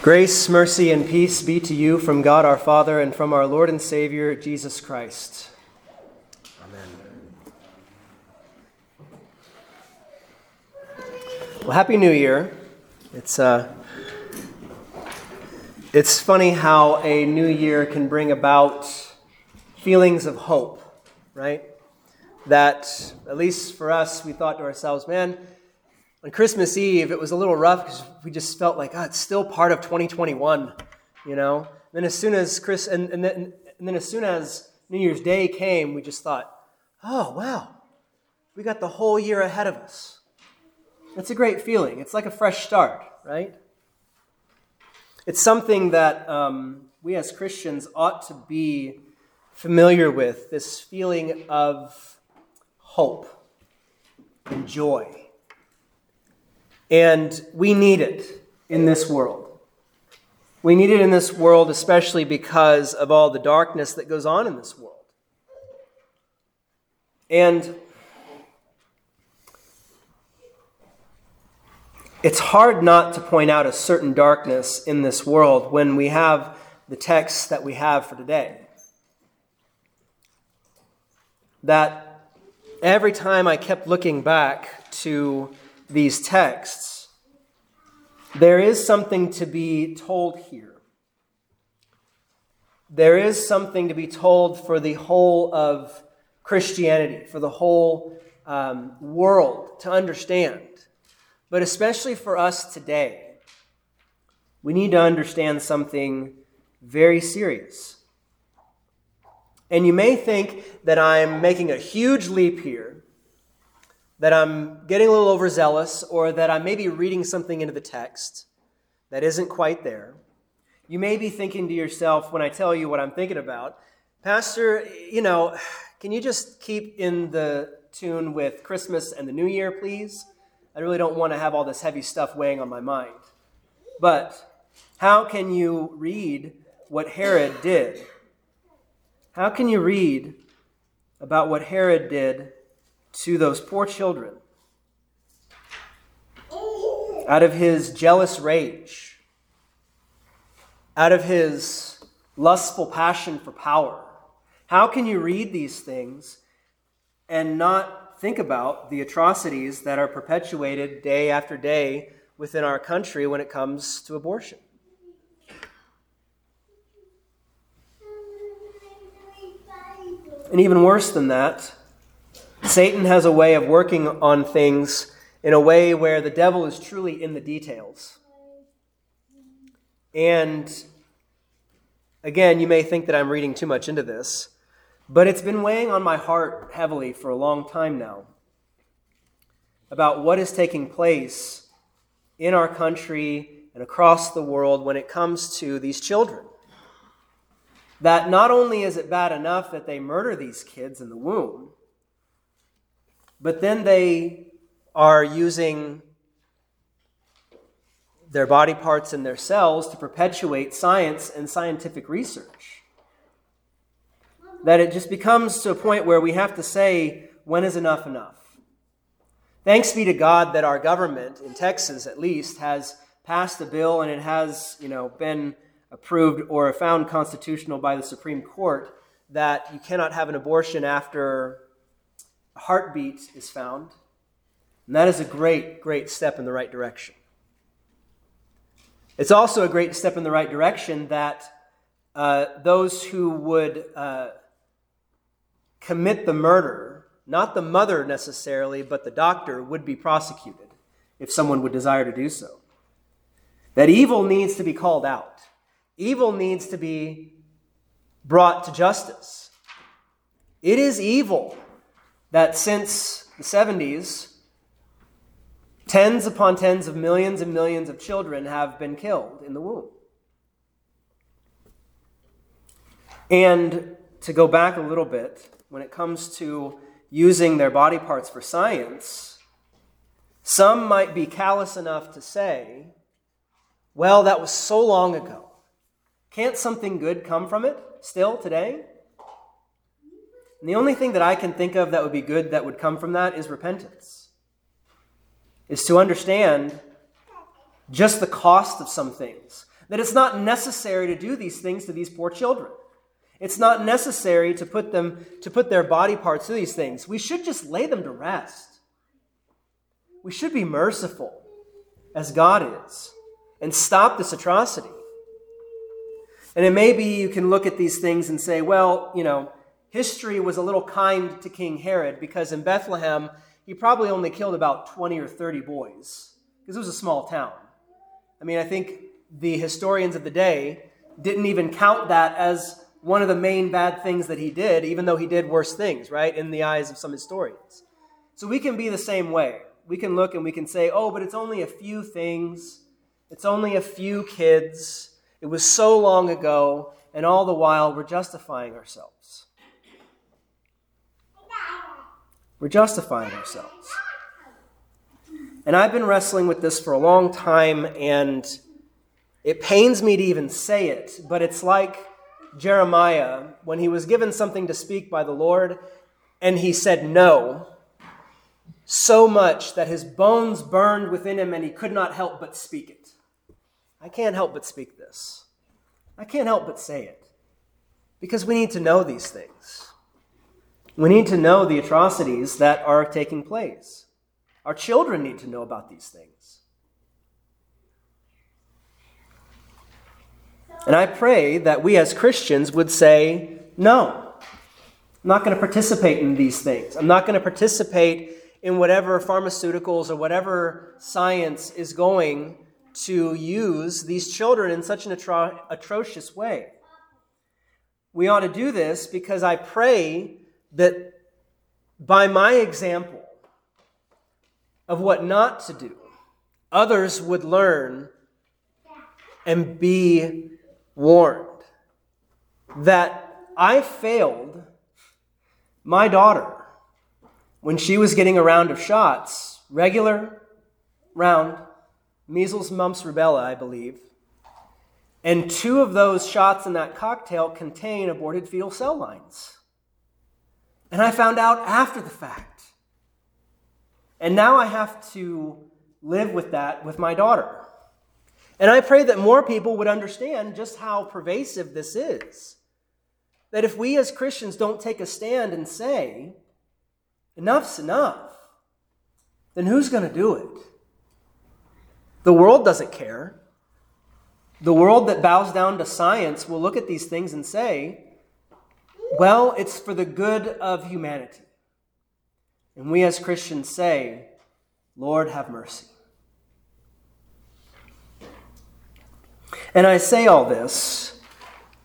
Grace, mercy, and peace be to you from God our Father and from our Lord and Savior, Jesus Christ. Amen. Well, Happy New Year. It's, uh, it's funny how a new year can bring about feelings of hope, right? That, at least for us, we thought to ourselves, man, on Christmas Eve, it was a little rough because we just felt like, oh, it's still part of 2021, you know? And then as soon as Chris, and, and, then, and then as soon as New Year's Day came, we just thought, oh, wow, we got the whole year ahead of us. That's a great feeling. It's like a fresh start, right? It's something that um, we as Christians ought to be familiar with this feeling of hope and joy and we need it in this world. We need it in this world, especially because of all the darkness that goes on in this world. And it's hard not to point out a certain darkness in this world when we have the texts that we have for today. That every time I kept looking back to these texts, there is something to be told here. There is something to be told for the whole of Christianity, for the whole um, world to understand. But especially for us today, we need to understand something very serious. And you may think that I'm making a huge leap here that I'm getting a little overzealous or that I'm maybe reading something into the text that isn't quite there, you may be thinking to yourself when I tell you what I'm thinking about, Pastor, you know, can you just keep in the tune with Christmas and the New Year, please? I really don't want to have all this heavy stuff weighing on my mind. But how can you read what Herod did? How can you read about what Herod did to those poor children out of his jealous rage, out of his lustful passion for power. How can you read these things and not think about the atrocities that are perpetuated day after day within our country when it comes to abortion? And even worse than that, Satan has a way of working on things in a way where the devil is truly in the details. And again, you may think that I'm reading too much into this, but it's been weighing on my heart heavily for a long time now about what is taking place in our country and across the world when it comes to these children. That not only is it bad enough that they murder these kids in the womb, but then they are using their body parts and their cells to perpetuate science and scientific research. That it just becomes to a point where we have to say, when is enough enough? Thanks be to God that our government, in Texas at least, has passed a bill and it has, you know, been approved or found constitutional by the Supreme Court that you cannot have an abortion after heartbeat is found. And that is a great, great step in the right direction. It's also a great step in the right direction that uh, those who would uh, commit the murder, not the mother necessarily, but the doctor, would be prosecuted if someone would desire to do so. That evil needs to be called out, evil needs to be brought to justice. It is evil that since the 70s, tens upon tens of millions and millions of children have been killed in the womb. And to go back a little bit, when it comes to using their body parts for science, some might be callous enough to say, well, that was so long ago. Can't something good come from it still today? And the only thing that I can think of that would be good that would come from that is repentance. Is to understand just the cost of some things, That it's not necessary to do these things to these poor children. It's not necessary to put them to put their body parts through these things. We should just lay them to rest. We should be merciful as God is and stop this atrocity. And it may be you can look at these things and say, well, you know, history was a little kind to King Herod because in Bethlehem, he probably only killed about 20 or 30 boys because it was a small town. I mean, I think the historians of the day didn't even count that as one of the main bad things that he did, even though he did worse things, right, in the eyes of some historians. So we can be the same way. We can look and we can say, oh, but it's only a few things, it's only a few kids, it was so long ago, and all the while we're justifying ourselves. We're justifying ourselves. And I've been wrestling with this for a long time, and it pains me to even say it, but it's like Jeremiah when he was given something to speak by the Lord and he said no, so much that his bones burned within him and he could not help but speak it. I can't help but speak this. I can't help but say it. Because we need to know these things. We need to know the atrocities that are taking place. Our children need to know about these things. And I pray that we as Christians would say, no, I'm not going to participate in these things. I'm not going to participate in whatever pharmaceuticals or whatever science is going to use these children in such an atro- atrocious way. We ought to do this because I pray that by my example of what not to do, others would learn and be warned that I failed my daughter when she was getting a round of shots, regular round, measles, mumps, rubella, I believe. And two of those shots in that cocktail contain aborted fetal cell lines. And I found out after the fact. And now I have to live with that with my daughter. And I pray that more people would understand just how pervasive this is. That if we as Christians don't take a stand and say, enough's enough, then who's going to do it? The world doesn't care. The world that bows down to science will look at these things and say, well, it's for the good of humanity. And we as Christians say, Lord, have mercy. And I say all this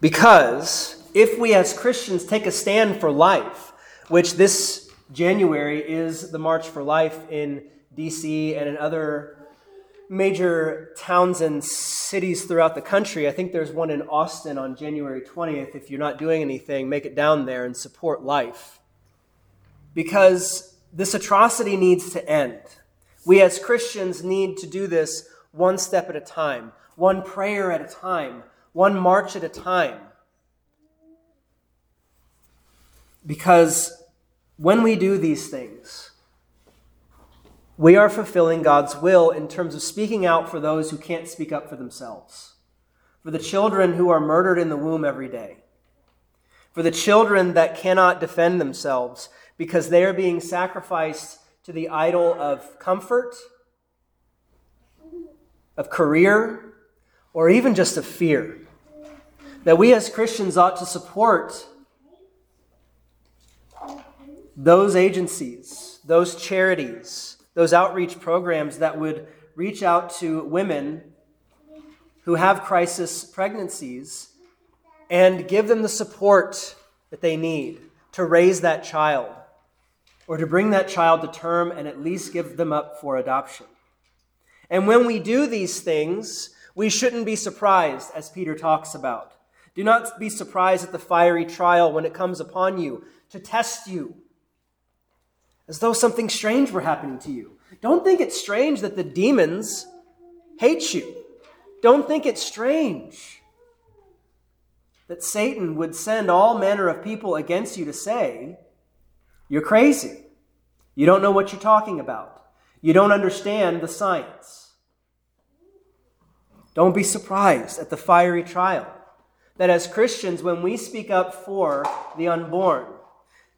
because if we as Christians take a stand for life, which this January is the March for Life in DC and in other major towns and cities throughout the country. I think there's one in Austin on January 20th. If you're not doing anything, make it down there and support life. Because this atrocity needs to end. We as Christians need to do this one step at a time one prayer at a time, one march at a time. Because when we do these things, we are fulfilling God's will in terms of speaking out for those who can't speak up for themselves, for the children who are murdered in the womb every day, for the children that cannot defend themselves because they are being sacrificed to the idol of comfort, of career, or even just of fear. That we as Christians ought to support those agencies, those charities, those outreach programs that would reach out to women who have crisis pregnancies and give them the support that they need to raise that child or to bring that child to term and at least give them up for adoption. And when we do these things, we shouldn't be surprised, as Peter talks about. Do not be surprised at the fiery trial when it comes upon you to test you, as though something strange were happening to you. Don't think it's strange that the demons hate you. Don't think it's strange that Satan would send all manner of people against you to say, You're crazy. You don't know what you're talking about. You don't understand the science. Don't be surprised at the fiery trial. That as Christians, when we speak up for the unborn,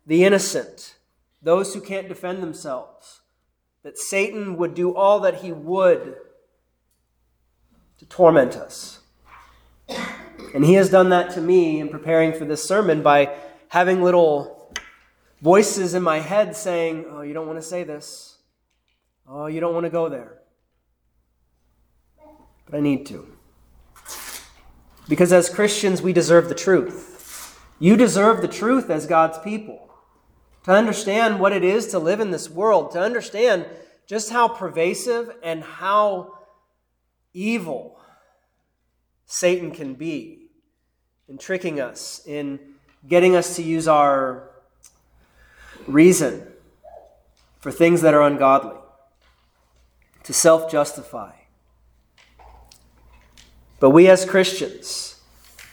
the innocent, those who can't defend themselves, that Satan would do all that he would to torment us. And he has done that to me in preparing for this sermon by having little voices in my head saying, Oh, you don't want to say this. Oh, you don't want to go there. But I need to. Because as Christians, we deserve the truth. You deserve the truth as God's people. To understand what it is to live in this world, to understand just how pervasive and how evil Satan can be in tricking us, in getting us to use our reason for things that are ungodly, to self justify. But we as Christians,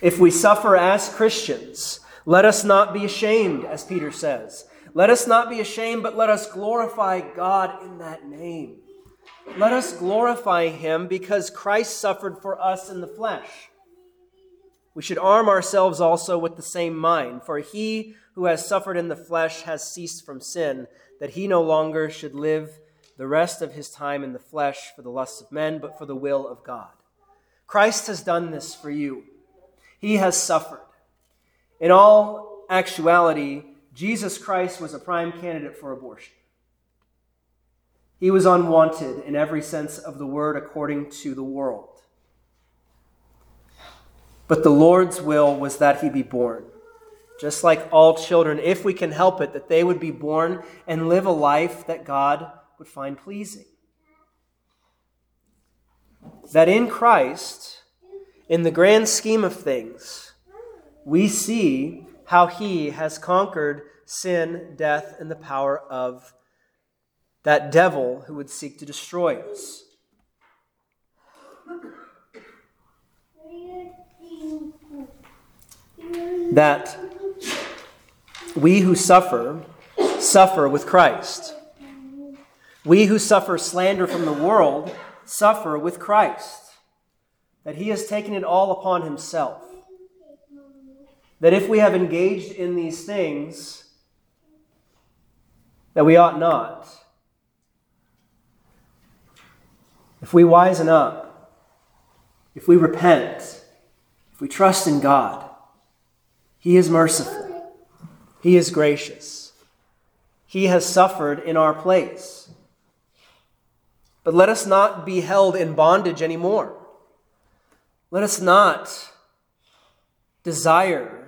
if we suffer as Christians, let us not be ashamed, as Peter says. Let us not be ashamed, but let us glorify God in that name. Let us glorify him because Christ suffered for us in the flesh. We should arm ourselves also with the same mind, for he who has suffered in the flesh has ceased from sin, that he no longer should live the rest of his time in the flesh for the lusts of men, but for the will of God. Christ has done this for you. He has suffered. In all actuality, Jesus Christ was a prime candidate for abortion. He was unwanted in every sense of the word according to the world. But the Lord's will was that he be born. Just like all children, if we can help it, that they would be born and live a life that God would find pleasing. That in Christ, in the grand scheme of things, we see how he has conquered sin, death, and the power of that devil who would seek to destroy us. That we who suffer, suffer with Christ. We who suffer slander from the world, suffer with Christ. That he has taken it all upon himself. That if we have engaged in these things that we ought not, if we wisen up, if we repent, if we trust in God, He is merciful, He is gracious, He has suffered in our place. But let us not be held in bondage anymore. Let us not desire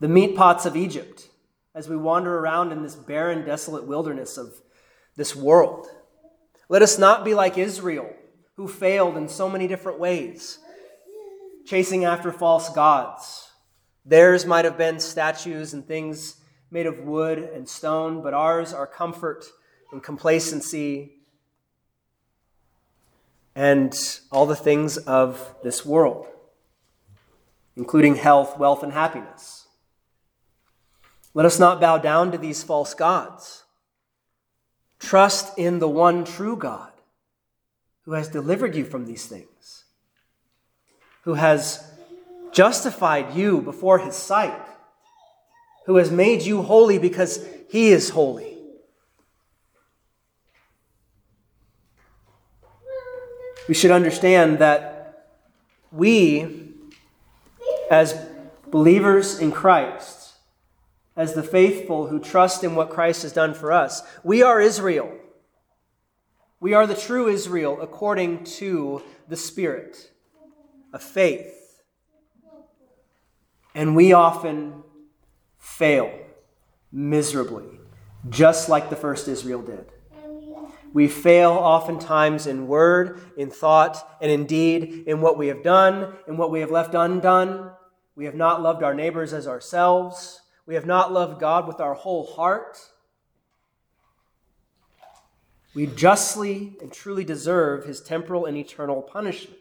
the meat pots of Egypt as we wander around in this barren, desolate wilderness of this world. Let us not be like Israel, who failed in so many different ways, chasing after false gods. Theirs might have been statues and things made of wood and stone, but ours are comfort and complacency and all the things of this world, including health, wealth, and happiness. Let us not bow down to these false gods. Trust in the one true God who has delivered you from these things, who has justified you before his sight, who has made you holy because he is holy. We should understand that we, as believers in Christ, as the faithful who trust in what Christ has done for us. We are Israel. We are the true Israel according to the Spirit of faith. And we often fail miserably, just like the first Israel did. We fail oftentimes in word, in thought, and in deed, in what we have done, in what we have left undone. We have not loved our neighbors as ourselves. We have not loved God with our whole heart. We justly and truly deserve his temporal and eternal punishment.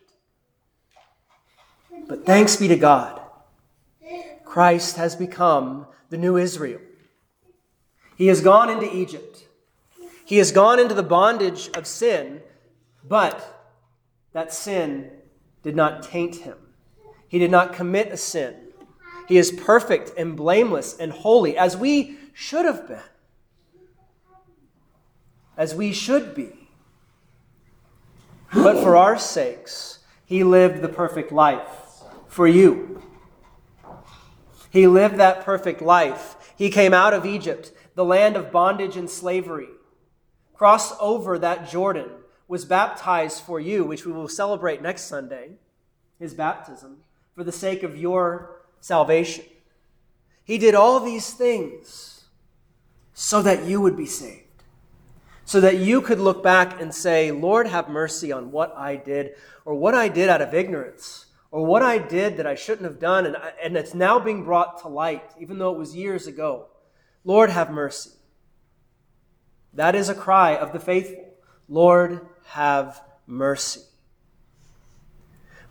But thanks be to God, Christ has become the new Israel. He has gone into Egypt. He has gone into the bondage of sin, but that sin did not taint him. He did not commit a sin. He is perfect and blameless and holy, as we should have been, as we should be. But for our sakes, he lived the perfect life for you. He lived that perfect life. He came out of Egypt, the land of bondage and slavery, crossed over that Jordan, was baptized for you, which we will celebrate next Sunday, his baptism, for the sake of your salvation. He did all these things so that you would be saved, so that you could look back and say, Lord, have mercy on what I did, or what I did out of ignorance, or what I did that I shouldn't have done, and, and it's now being brought to light, even though it was years ago. Lord, have mercy. That is a cry of the faithful. Lord, have mercy.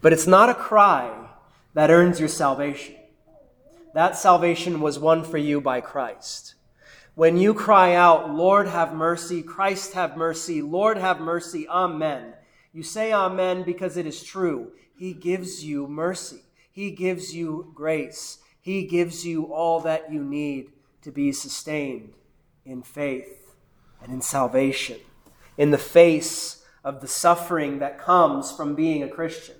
But it's not a cry that earns your salvation. That salvation was won for you by Christ. When you cry out, Lord, have mercy, Christ, have mercy, Lord, have mercy, Amen. You say Amen because it is true. He gives you mercy, He gives you grace, He gives you all that you need to be sustained in faith and in salvation, in the face of the suffering that comes from being a Christian.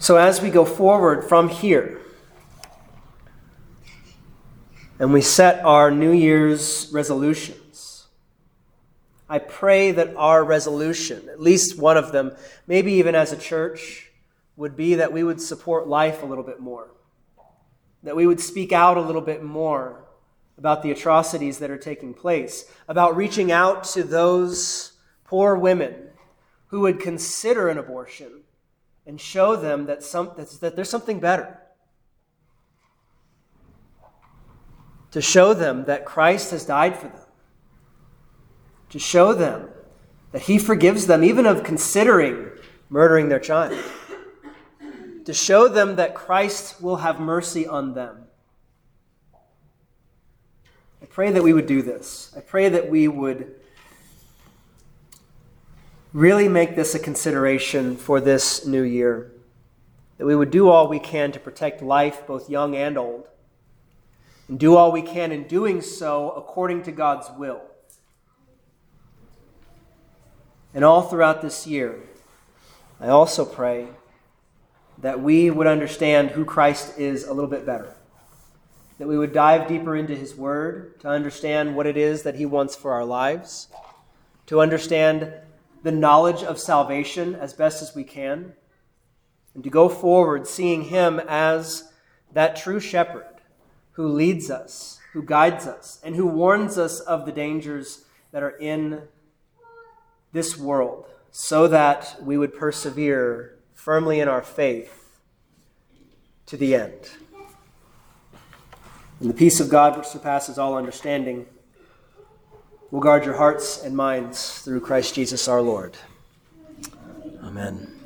So, as we go forward from here, and we set our New Year's resolutions, I pray that our resolution, at least one of them, maybe even as a church, would be that we would support life a little bit more, that we would speak out a little bit more about the atrocities that are taking place, about reaching out to those poor women who would consider an abortion and show them that, some, that there's something better. To show them that Christ has died for them. To show them that He forgives them even of considering murdering their child. To show them that Christ will have mercy on them. I pray that we would do this. I pray that we would really make this a consideration for this new year. That we would do all we can to protect life, both young and old, and do all we can in doing so according to God's will. And all throughout this year, I also pray that we would understand who Christ is a little bit better. That we would dive deeper into His Word to understand what it is that He wants for our lives, to understand the knowledge of salvation as best as we can, and to go forward seeing Him as that true shepherd who leads us, who guides us, and who warns us of the dangers that are in this world, so that we would persevere firmly in our faith to the end. And the peace of God, which surpasses all understanding, will guard your hearts and minds through Christ Jesus our Lord. Amen.